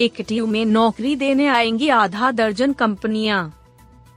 AKTU में नौकरी देने आएँगी आधा दर्जन कंपनियाँ।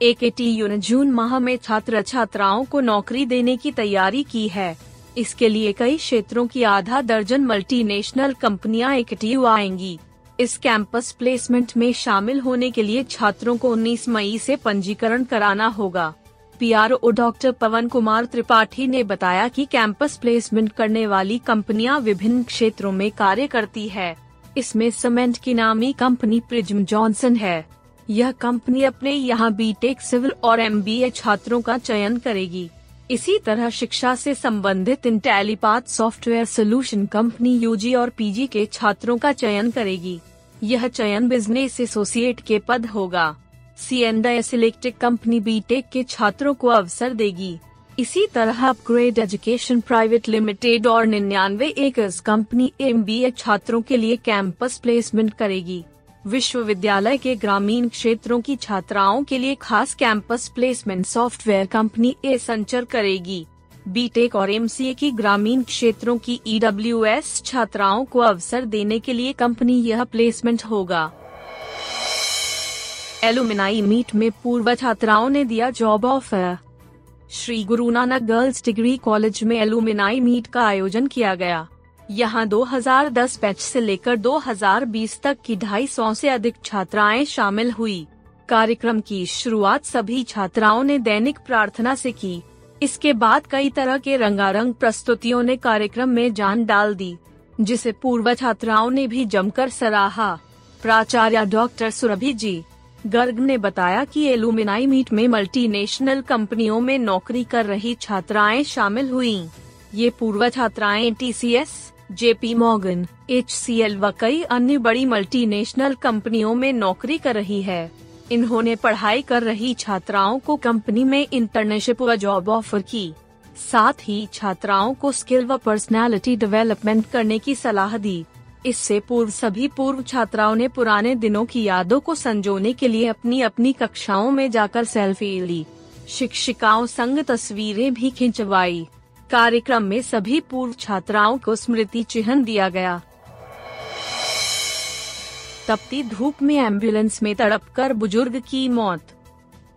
एकेटीयू ने जून माह में छात्र छात्राओं को नौकरी देने की तैयारी की है। इसके लिए कई क्षेत्रों की आधा दर्जन मल्टीनेशनल कंपनियाँ एकेटीयू आएँगी। इस कैंपस प्लेसमेंट में शामिल होने के लिए छात्रों को 19 मई से पंजीकरण कराना होगा। पीआरओ डॉक्टर पवन कुमार त्रिपाठी ने बताया कि कैंपस प्लेसमेंट करने वाली कंपनियाँ विभिन्न क्षेत्रों में कार्य करती है। इसमें सीमेंट की नामी कंपनी प्रिज्म जॉनसन है। यह कंपनी अपने यहाँ बीटेक सिविल और एमबीए छात्रों का चयन करेगी। इसी तरह शिक्षा से संबंधित Intellipaat software solution company UG और पीजी के छात्रों का चयन करेगी। यह चयन बिज़नेस एसोसिएट के पद होगा। C and electric company BTech के छात्रों को अवसर देगी। इसी तरह अपग्रेड एजुकेशन प्राइवेट लिमिटेड और निन्यानवे एकर्स कंपनी एम छात्रों के लिए कैंपस प्लेसमेंट करेगी। विश्वविद्यालय के ग्रामीण क्षेत्रों की छात्राओं के लिए खास campus placement software company Accenture करेगी। बीटेक और एमसीए की ग्रामीण क्षेत्रों की ईडब्ल्यूएस छात्राओं को अवसर देने के लिए कंपनी यह प्लेसमेंट होगा। एलुमिनाई मीट में पूर्व छात्राओं ने दिया job offer Shri Guru Nanak girls degree college में एलुमिनाई मीट का आयोजन किया गया। यहाँ 2010 बैच से लेकर 2020 तक की ढाई सौ से अधिक छात्राएँ शामिल हुई। कार्यक्रम की शुरुआत सभी छात्राओं ने दैनिक प्रार्थना से की। इसके बाद कई तरह के रंगारंग प्रस्तुतियों ने कार्यक्रम में जान डाल दी, जिसे पूर्व छात्राओं ने भी जमकर सराहा। प्राचार्य डॉक्टर सुरभि जी गर्ग ने बताया कि एलुमिनाई मीट में मल्टीनेशनल कंपनियों में नौकरी कर रही छात्राएँ शामिल हुई। ये पूर्व छात्राएँ T C S JP Morgan H व कई अन्य बड़ी मल्टीनेशनल कंपनियों में नौकरी कर रही है। इन्होंने पढ़ाई कर रही छात्राओं को कंपनी में इंटर्नशिप व जॉब ऑफ़र की। साथ ही छात्राओं को स्किल व पर्सनालिटी डेवलपमेंट करने की सलाह दी। इससे पूर्व सभी पूर्व छात्राओं ने पुराने दिनों की यादों को संजोने के लिए अपनी अपनी कक्षाओं में जाकर सेल्फी ली। शिक्षिकाओं संग तस्वीरें भी खिंचवाई। कार्यक्रम में सभी पूर्व छात्राओं को स्मृति चिन्ह दिया गया। तपती धूप में एंबुलेंस में तड़पकर बुज़ुर्ग की मौत।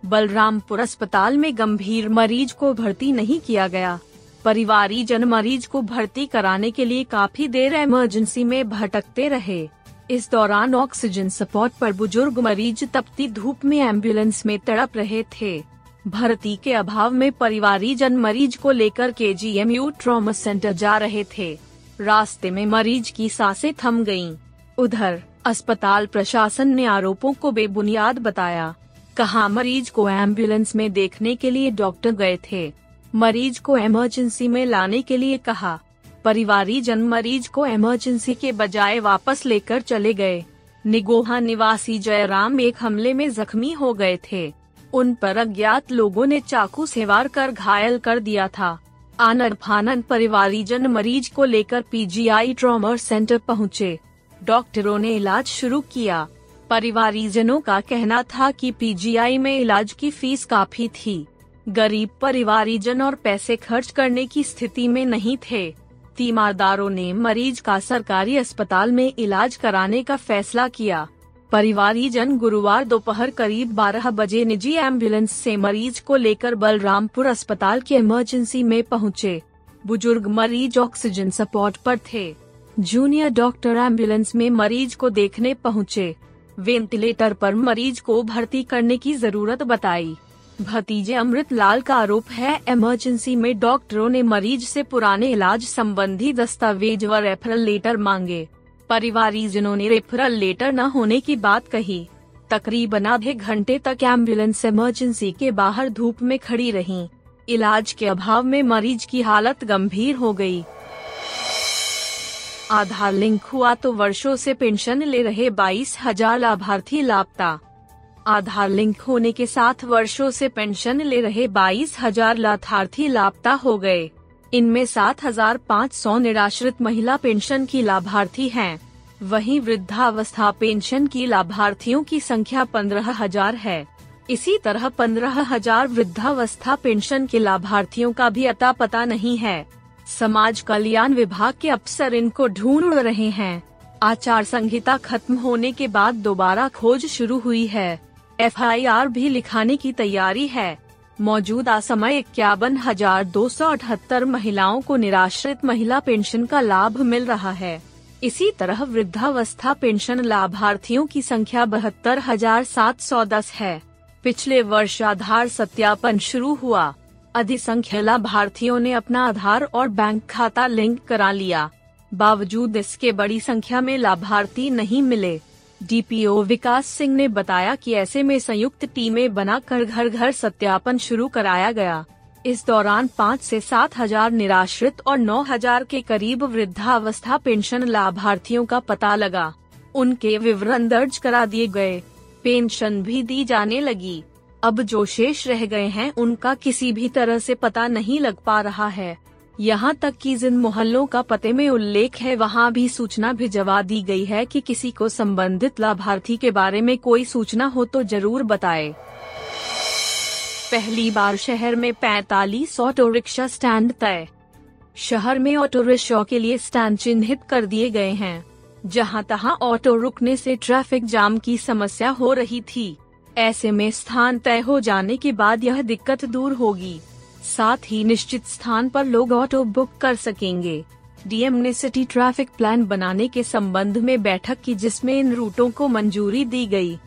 बलरामपुर अस्पताल में गंभीर मरीज़ को भर्ती नहीं किया गया। परिवारी जन मरीज़ को भर्ती कराने के लिए काफ़ी देर इमरजेंसी में भटकते रहे। इस दौरान ऑक्सीजन सपोर्ट पर बुज़ुर्ग मरीज़ तपती धूप में एंबुलेंस में तड़प रहे थे। भर्ती के अभाव में परिवारी जन मरीज़ को लेकर के जी ट्रॉमा सेंटर जा रहे थे। रास्ते में मरीज़ की साँसें थम गयीं। उधर, अस्पताल प्रशासन ने आरोपों को बेबुनियाद बताया। कहा मरीज़ को एंबुलेंस में देखने के लिए डॉक्टर गए थे? मरीज़ को इमरजेंसी में लाने के लिए कहा। परिवारी जन मरीज़ को इमरजेंसी के बजाय वापस लेकर चले गए। निगोहा निवासी जयराम एक हमले में जख्मी हो गए थे। उन पर अज्ञात लोगों ने चाकू से वार कर घायल कर दिया था। आनर फानन परिवारी जन मरीज़ को लेकर पीजीआई ट्रॉमा सेंटर पहुँचे। डॉक्टरों ने इलाज शुरू किया। परिवारीजनों का कहना था कि पीजीआई में इलाज की फ़ीस काफ़ी थी। गरीब परिवारीजन और पैसे खर्च करने की स्थिति में नहीं थे तीमारदारों ने मरीज़ का सरकारी अस्पताल में इलाज कराने का फैसला किया परिवारी जन गुरुवार दोपहर करीब 12 बजे निजी एंबुलेंस से मरीज़ को लेकर बलरामपुर अस्पताल के इमरजेंसी में पहुँचे। बुज़ुर्ग मरीज़ ऑक्सीजन सपोर्ट पर थे जूनियर डॉक्टर एंबुलेंस में मरीज़ को देखने पहुँचे। वेंटिलेटर पर मरीज़ को भर्ती करने की ज़रूरत बताई भतीजे अमृत लाल का आरोप है इमरजेंसी में डॉक्टरों ने मरीज़ से पुराने इलाज संबंधी दस्तावेज़ व रेफरल लेटर मांगे। परिवारीजनों ने रेफरल लेटर न होने की बात कही। तकरीबन आधे घंटे तक एंबुलेंस इमरजेंसी के बाहर धूप में खड़ी रही। इलाज के अभाव में मरीज़ की हालत गंभीर हो गई। आधार लिंक हुआ तो वर्षों से पेंशन ले रहे बाईस हज़ार लाभार्थी लापता। आधार लिंक होने के साथ वर्षों से पेंशन ले रहे बाईस हज़ार लाभार्थी लापता हो गए। इनमें सात हज़ार पाँच सौ निराश्रित महिला पेंशन की लाभार्थी हैं। वहीं वृद्धावस्था पेंशन की लाभार्थियों की संख्या पंद्रह हज़ार है। इसी तरह पंद्रह हज़ार वृद्धावस्था पेंशन के लाभार्थियों का भी अता पता नहीं है। समाज कल्याण विभाग के अफसर इनको ढूंढ रहे हैं। आचार संहिता खत्म होने के बाद दोबारा खोज शुरू हुई है। एफआईआर भी लिखाने की तैयारी है। मौजूदा समय इक्यावन हज़ार दो सौ अठहत्तर महिलाओं को निराश्रित महिला पेंशन का लाभ मिल रहा है। इसी तरह वृद्धावस्था पेंशन लाभार्थियों की संख्या बहत्तर हज़ार सात सौ दस है। पिछले वर्ष आधार सत्यापन शुरू हुआ। अधिसंख्य लाभार्थियों ने अपना आधार और बैंक खाता लिंक करा लिया। बावजूद इसके बड़ी संख्या में लाभार्थी नहीं मिले। डीपीओ विकास सिंह ने बताया कि ऐसे में संयुक्त टीमें बनाकर घर घर सत्यापन शुरू कराया गया। इस दौरान पाँच से सात हज़ार निराश्रित और नौ हज़ार के करीब वृद्धावस्था पेंशन लाभार्थियों का पता लगा। उनके विवरण दर्ज करा दिए गए। पेंशन भी दी जाने लगी। अब जो शेष रह गए हैं, उनका किसी भी तरह से पता नहीं लग पा रहा है। यहाँ तक कि जिन मोहल्लों का पते में उल्लेख है, वहाँ भी सूचना भिजवा दी गई है कि किसी को संबंधित लाभार्थी के बारे में कोई सूचना हो तो ज़रूर बताए। पहली बार शहर में 45 ऑटो रिक्शा स्टैंड तय। शहर में ऑटो रिक्शा के लिए स्टैंड चिन्हित कर दिए गए हैं। जहाँ तहां ऑटो रुकने से ट्रैफ़िक जाम की समस्या हो रही थी। ऐसे में स्थान तय हो जाने के बाद यह दिक्कत दूर होगी। साथ ही निश्चित स्थान पर लोग ऑटो बुक कर सकेंगे। डीएम ने सिटी ट्रैफ़िक प्लान बनाने के संबंध में बैठक की जिसमें इन रूटों को मंजूरी दी गई।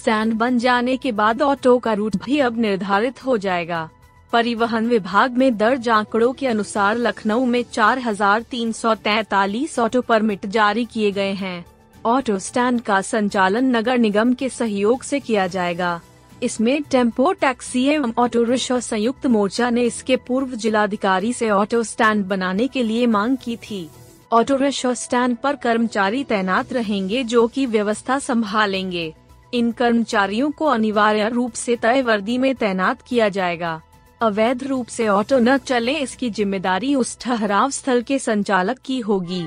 स्टैंड बन जाने के बाद ऑटो का रूट भी अब निर्धारित हो जाएगा। परिवहन विभाग में दर्ज आंकड़ों के अनुसार लखनऊ में 4,343 ऑटो परमिट जारी किए गए हैं। ऑटो स्टैंड का संचालन नगर निगम के सहयोग से किया जाएगा। इसमें टेंपो, टैक्सी एवं ऑटो रिक्शा संयुक्त मोर्चा ने इसके पूर्व जिलाधिकारी से ऑटो स्टैंड बनाने के लिए मांग की थी। ऑटो रिक्शा स्टैंड पर कर्मचारी तैनात रहेंगे जो कि व्यवस्था संभालेंगे। इन कर्मचारियों को अनिवार्य रूप से तय वर्दी में तैनात किया जाएगा। अवैध रूप से ऑटो न चले, इसकी ज़िम्मेदारी उस ठहराव स्थल के संचालक की होगी।